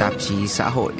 tạp chí xã hội.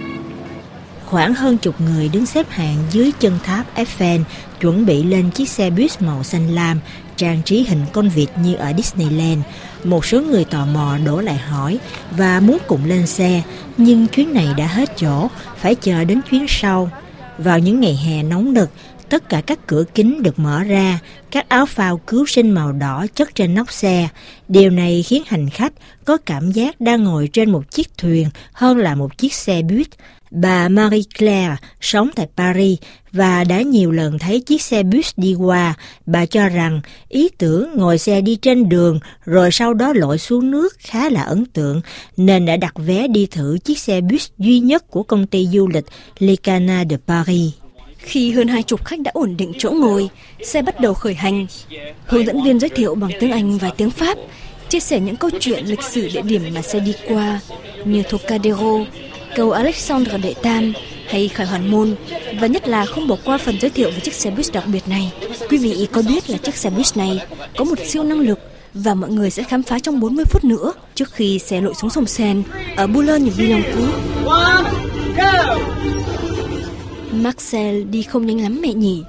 Khoảng hơn chục người đứng xếp hàng dưới chân tháp Eiffel chuẩn bị lên chiếc xe buýt màu xanh lam trang trí hình con vịt như ở Disneyland. Một số người tò mò đổ lại hỏi và muốn cùng lên xe, nhưng chuyến này đã hết chỗ, phải chờ đến chuyến sau. Vào những ngày hè nóng nực, tất cả các cửa kính được mở ra, các áo phao cứu sinh màu đỏ chất trên nóc xe. Điều này khiến hành khách có cảm giác đang ngồi trên một chiếc thuyền hơn là một chiếc xe buýt. Bà Marie Claire sống tại Paris và đã nhiều lần thấy chiếc xe bus đi qua. Bà cho rằng ý tưởng ngồi xe đi trên đường rồi sau đó lội xuống nước khá là ấn tượng nên đã đặt vé đi thử chiếc xe bus duy nhất của công ty du lịch Le Canard de Paris. Khi hơn hai chục khách đã ổn định chỗ ngồi, xe bắt đầu khởi hành. Hướng dẫn viên giới thiệu bằng tiếng Anh và tiếng Pháp, chia sẻ những câu chuyện lịch sử địa điểm mà xe đi qua, như Trocadero, cầu Alexandre Đệ Tam hay Khải Hoàn Môn và nhất là không bỏ qua phần giới thiệu về chiếc xe buýt đặc biệt này. Quý vị có biết là chiếc xe buýt này có một siêu năng lực và mọi người sẽ khám phá trong 40 phút nữa trước khi xe lội xuống sông Sen ở Boulogne-Billancourt. Marcel đi không nhanh lắm mẹ nhỉ.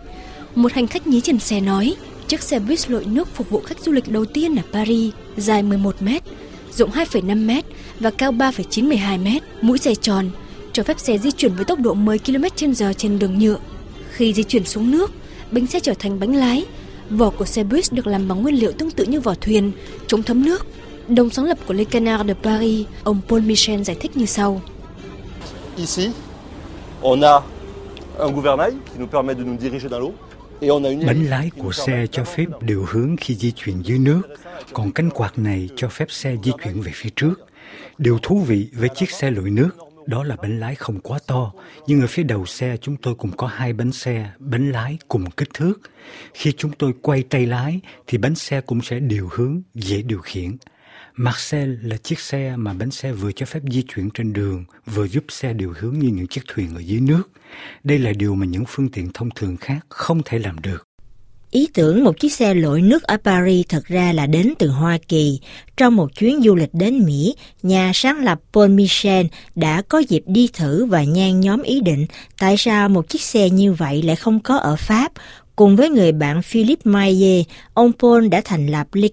Một hành khách nhí trên xe nói, chiếc xe buýt lội nước phục vụ khách du lịch đầu tiên ở Paris, dài 11 mét, rộng 2,5 mét và cao 3,912 mét, mũi xe tròn, cho phép xe di chuyển với tốc độ 10 km h trên đường nhựa. Khi di chuyển xuống nước, bánh xe trở thành bánh lái. Vỏ của xe buýt được làm bằng nguyên liệu tương tự như vỏ thuyền, chống thấm nước. Đồng sáng lập của Le Canard de Paris, ông Paul Michel giải thích như sau. Ici, on a Bánh lái của xe cho phép điều hướng khi di chuyển dưới nước, còn cánh quạt này cho phép xe di chuyển về phía trước. Điều thú vị với chiếc xe lội nước đó là bánh lái không quá to, nhưng ở phía đầu xe chúng tôi cũng có hai bánh xe, bánh lái cùng kích thước. Khi chúng tôi quay tay lái thì bánh xe cũng sẽ điều hướng, dễ điều khiển. Marcel là chiếc xe mà bánh xe vừa cho phép di chuyển trên đường, vừa giúp xe điều hướng như những chiếc thuyền ở dưới nước. Đây là điều mà những phương tiện thông thường khác không thể làm được. Ý tưởng một chiếc xe lội nước ở Paris thật ra là đến từ Hoa Kỳ. Trong một chuyến du lịch đến Mỹ, nhà sáng lập Paul Michel đã có dịp đi thử và nhan nhóm ý định tại sao một chiếc xe như vậy lại không có ở Pháp. Cùng với người bạn Philippe Maillet, ông Paul đã thành lập Le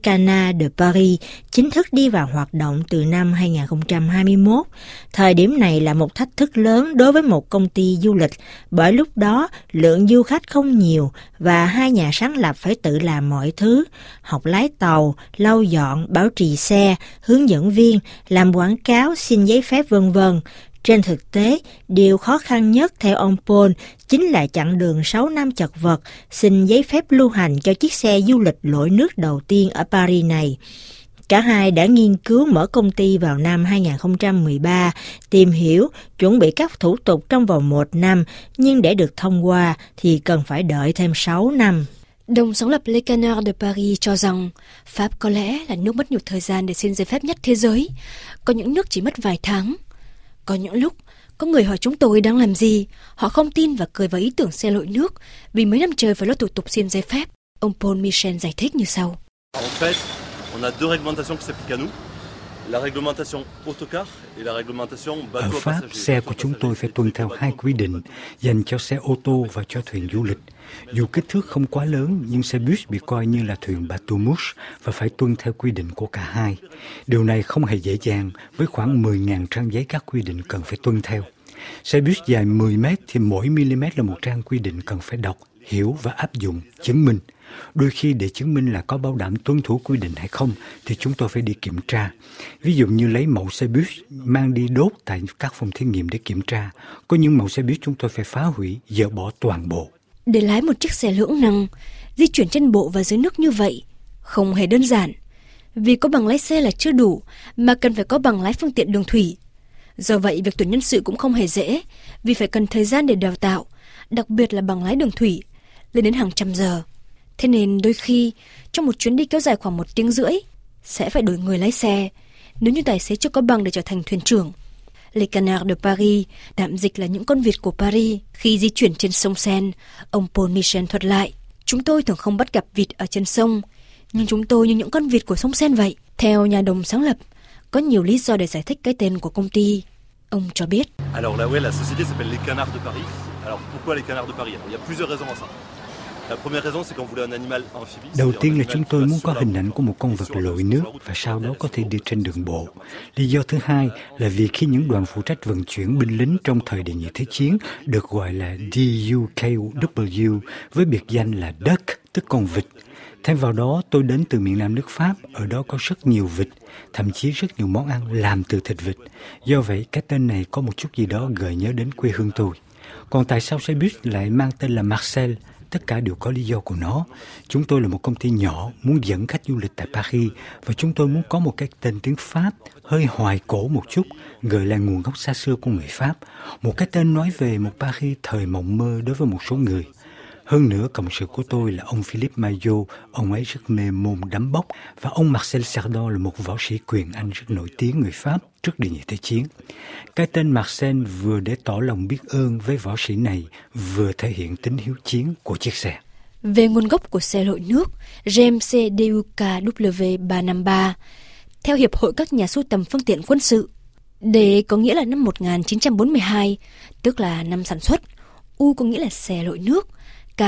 de Paris, chính thức đi vào hoạt động từ năm 2021. Thời điểm này là một thách thức lớn đối với một công ty du lịch, bởi lúc đó lượng du khách không nhiều và hai nhà sáng lập phải tự làm mọi thứ, học lái tàu, lau dọn, bảo trì xe, hướng dẫn viên, làm quảng cáo, xin giấy phép vân vân. Trên thực tế, điều khó khăn nhất theo ông Paul chính là chặng đường 6 năm chật vật xin giấy phép lưu hành cho chiếc xe du lịch lội nước đầu tiên ở Paris này. Cả hai đã nghiên cứu mở công ty vào năm 2013, tìm hiểu, chuẩn bị các thủ tục trong vòng một năm, nhưng để được thông qua thì cần phải đợi thêm 6 năm. Đồng sáng lập Le Canard de Paris cho rằng Pháp có lẽ là nước mất nhiều thời gian để xin giấy phép nhất thế giới. Có những nước chỉ mất vài tháng. Có những lúc, có người hỏi chúng tôi đang làm gì, họ không tin và cười vào ý tưởng xe lội nước vì mấy năm trời phải lo thủ tục xin giấy phép. Ông Paul Michel giải thích như sau. En fait, on a deux réglementations qui s'appliquent à nous. La réglementation autocar et la réglementation Ở bateau à Pháp, passagers. xe của chúng tôi phải tuân theo hai quy định dành cho xe ô tô và cho thuyền du lịch. Dù kích thước không quá lớn, nhưng xe buýt bị coi như là thuyền batumus và phải tuân theo quy định của cả hai. Điều này không hề dễ dàng với khoảng 10.000 trang giấy các quy định cần phải tuân theo. Xe buýt dài 10 mét thì mỗi mm là một trang quy định cần phải đọc, hiểu và áp dụng, chứng minh. Đôi khi để chứng minh là có bảo đảm tuân thủ quy định hay không thì chúng tôi phải đi kiểm tra. Ví dụ như lấy mẫu xe buýt mang đi đốt tại các phòng thí nghiệm để kiểm tra. Có những mẫu xe buýt chúng tôi phải phá hủy, dỡ bỏ toàn bộ. Để lái một chiếc xe lưỡng năng, di chuyển trên bộ và dưới nước như vậy, không hề đơn giản. Vì có bằng lái xe là chưa đủ, mà cần phải có bằng lái phương tiện đường thủy. Do vậy, việc tuyển nhân sự cũng không hề dễ, vì phải cần thời gian để đào tạo, đặc biệt là bằng lái đường thủy, lên đến hàng trăm giờ. Thế nên đôi khi, trong một chuyến đi kéo dài khoảng một tiếng rưỡi, sẽ phải đổi người lái xe, nếu như tài xế chưa có bằng để trở thành thuyền trưởng. Les Canards de Paris, tạm dịch là những con vịt của Paris. Khi di chuyển trên sông Seine, ông Paul Michel thuật lại, chúng tôi thường không bắt gặp vịt ở trên sông, nhưng chúng tôi như những con vịt của sông Seine vậy. Theo nhà đồng sáng lập, có nhiều lý do để giải thích cái tên của công ty. Ông cho biết. Alors là, ouais, la société s'appelle les Canards de Paris. Alors pourquoi les Canards de Paris Il y a plusieurs raisons à ça. Đầu tiên là chúng tôi muốn có hình ảnh của một con vật lội nước và sau đó có thể đi trên đường bộ. Lý do thứ hai là vì khi những đoàn phụ trách vận chuyển binh lính trong thời đệ nhị thế chiến được gọi là DUKW với biệt danh là Duck, tức con vịt. Thêm vào đó, tôi đến từ miền Nam nước Pháp, ở đó có rất nhiều vịt, thậm chí rất nhiều món ăn làm từ thịt vịt. Do vậy, cái tên này có một chút gì đó gợi nhớ đến quê hương tôi. Còn tại sao xe buýt lại mang tên là Marcel? Tất cả đều có lý do của nó. Chúng tôi là một công ty nhỏ muốn dẫn khách du lịch tại Paris và chúng tôi muốn có một cái tên tiếng Pháp hơi hoài cổ một chút, gợi lại nguồn gốc xa xưa của người Pháp. Một cái tên nói về một Paris thời mộng mơ đối với một số người. Hơn nữa, cộng sự của tôi là ông Philippe mayo ông ấy rất mê môn đấm bốc, và ông Marcel Sardon là một võ sĩ quyền Anh rất nổi tiếng người Pháp trước Đệ nhị Thế chiến. Cái tên Marcel vừa để tỏ lòng biết ơn với võ sĩ này, vừa thể hiện tính hiếu chiến của chiếc xe. Về nguồn gốc của xe lội nước GMC DUKW353, theo Hiệp hội các nhà sưu tầm phương tiện quân sự, D có nghĩa là năm 1942, tức là năm sản xuất, U có nghĩa là xe lội nước, K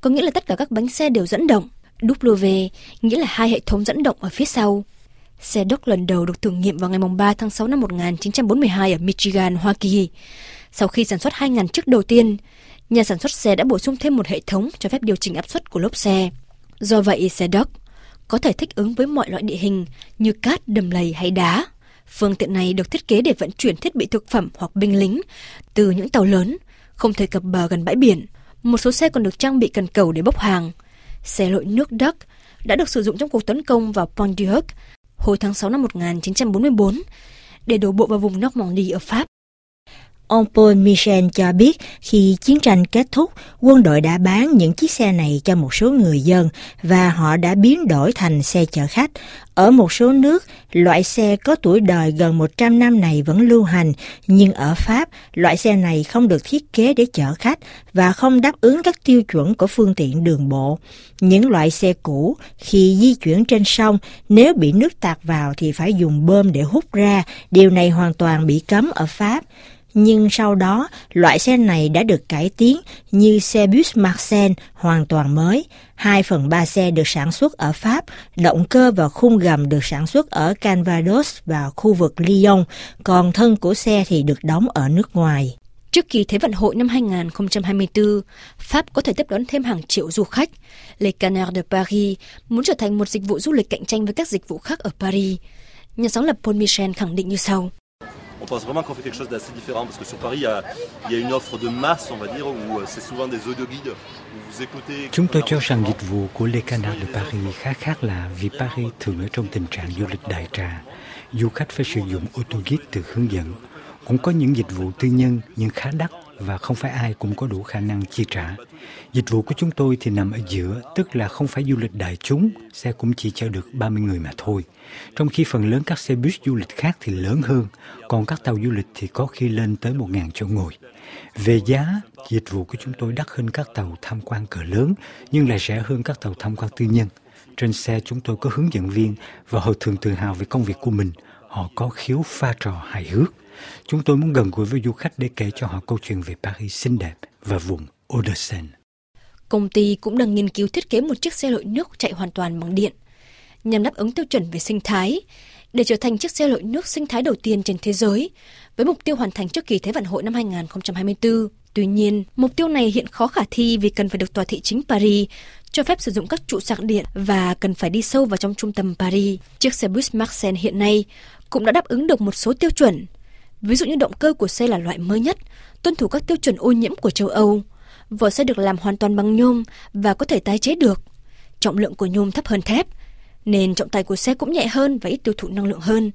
có nghĩa là tất cả các bánh xe đều dẫn động, W nghĩa là hai hệ thống dẫn động ở phía sau. Xe đốc lần đầu được thử nghiệm vào ngày 3 tháng 6 năm 1942 ở Michigan, Hoa Kỳ. Sau khi sản xuất 2.000 chiếc đầu tiên, nhà sản xuất xe đã bổ sung thêm một hệ thống cho phép điều chỉnh áp suất của lốp xe. Do vậy, xe đốc có thể thích ứng với mọi loại địa hình như cát, đầm lầy hay đá. Phương tiện này được thiết kế để vận chuyển thiết bị thực phẩm hoặc binh lính từ những tàu lớn, không thể cập bờ gần bãi biển. Một số xe còn được trang bị cần cầu để bốc hàng. Xe lội nước Duck đã được sử dụng trong cuộc tấn công vào Pont du Hoc hồi tháng 6 năm 1944 để đổ bộ vào vùng Normandy ở Pháp. Ông Paul Michel cho biết khi chiến tranh kết thúc, quân đội đã bán những chiếc xe này cho một số người dân và họ đã biến đổi thành xe chở khách. Ở một số nước, loại xe có tuổi đời gần 100 năm này vẫn lưu hành, nhưng ở Pháp, loại xe này không được thiết kế để chở khách và không đáp ứng các tiêu chuẩn của phương tiện đường bộ. Những loại xe cũ, khi di chuyển trên sông, nếu bị nước tạt vào thì phải dùng bơm để hút ra. Điều này hoàn toàn bị cấm ở Pháp nhưng sau đó loại xe này đã được cải tiến như xe bus Marcel hoàn toàn mới. 2 phần 3 xe được sản xuất ở Pháp, động cơ và khung gầm được sản xuất ở Calvados và khu vực Lyon, còn thân của xe thì được đóng ở nước ngoài. Trước kỳ Thế vận hội năm 2024, Pháp có thể tiếp đón thêm hàng triệu du khách. Les Canards de Paris muốn trở thành một dịch vụ du lịch cạnh tranh với các dịch vụ khác ở Paris. Nhà sáng lập Paul Michel khẳng định như sau on pense vraiment qu'on fait quelque chose d'assez différent parce que sur Paris, il y, a, il y a une offre de masse, on va dire, où euh, c'est souvent des audioguides. Chúng tôi cho rằng dịch vụ của Les Canards de Paris khá khác là vì Paris thường ở trong tình trạng du lịch đại trà. Du khách phải sử dụng ô tô guide từ hướng dẫn. Cũng có những dịch vụ tư nhân nhưng khá đắt và không phải ai cũng có đủ khả năng chi trả. Dịch vụ của chúng tôi thì nằm ở giữa, tức là không phải du lịch đại chúng, xe cũng chỉ chở được 30 người mà thôi. Trong khi phần lớn các xe buýt du lịch khác thì lớn hơn, còn các tàu du lịch thì có khi lên tới 1.000 chỗ ngồi. Về giá, dịch vụ của chúng tôi đắt hơn các tàu tham quan cỡ lớn, nhưng lại rẻ hơn các tàu tham quan tư nhân. Trên xe chúng tôi có hướng dẫn viên và họ thường tự hào về công việc của mình. Họ có khiếu pha trò hài hước. Chúng tôi muốn gần gũi với du khách để kể cho họ câu chuyện về Paris xinh đẹp và vùng Odersen. de Công ty cũng đang nghiên cứu thiết kế một chiếc xe lội nước chạy hoàn toàn bằng điện, nhằm đáp ứng tiêu chuẩn về sinh thái, để trở thành chiếc xe lội nước sinh thái đầu tiên trên thế giới, với mục tiêu hoàn thành trước kỳ Thế vận hội năm 2024. Tuy nhiên, mục tiêu này hiện khó khả thi vì cần phải được tòa thị chính Paris cho phép sử dụng các trụ sạc điện và cần phải đi sâu vào trong trung tâm Paris. Chiếc xe bus Marsen hiện nay cũng đã đáp ứng được một số tiêu chuẩn. Ví dụ như động cơ của xe là loại mới nhất, tuân thủ các tiêu chuẩn ô nhiễm của châu Âu. Vỏ xe được làm hoàn toàn bằng nhôm và có thể tái chế được. Trọng lượng của nhôm thấp hơn thép, nên trọng tài của xe cũng nhẹ hơn và ít tiêu thụ năng lượng hơn.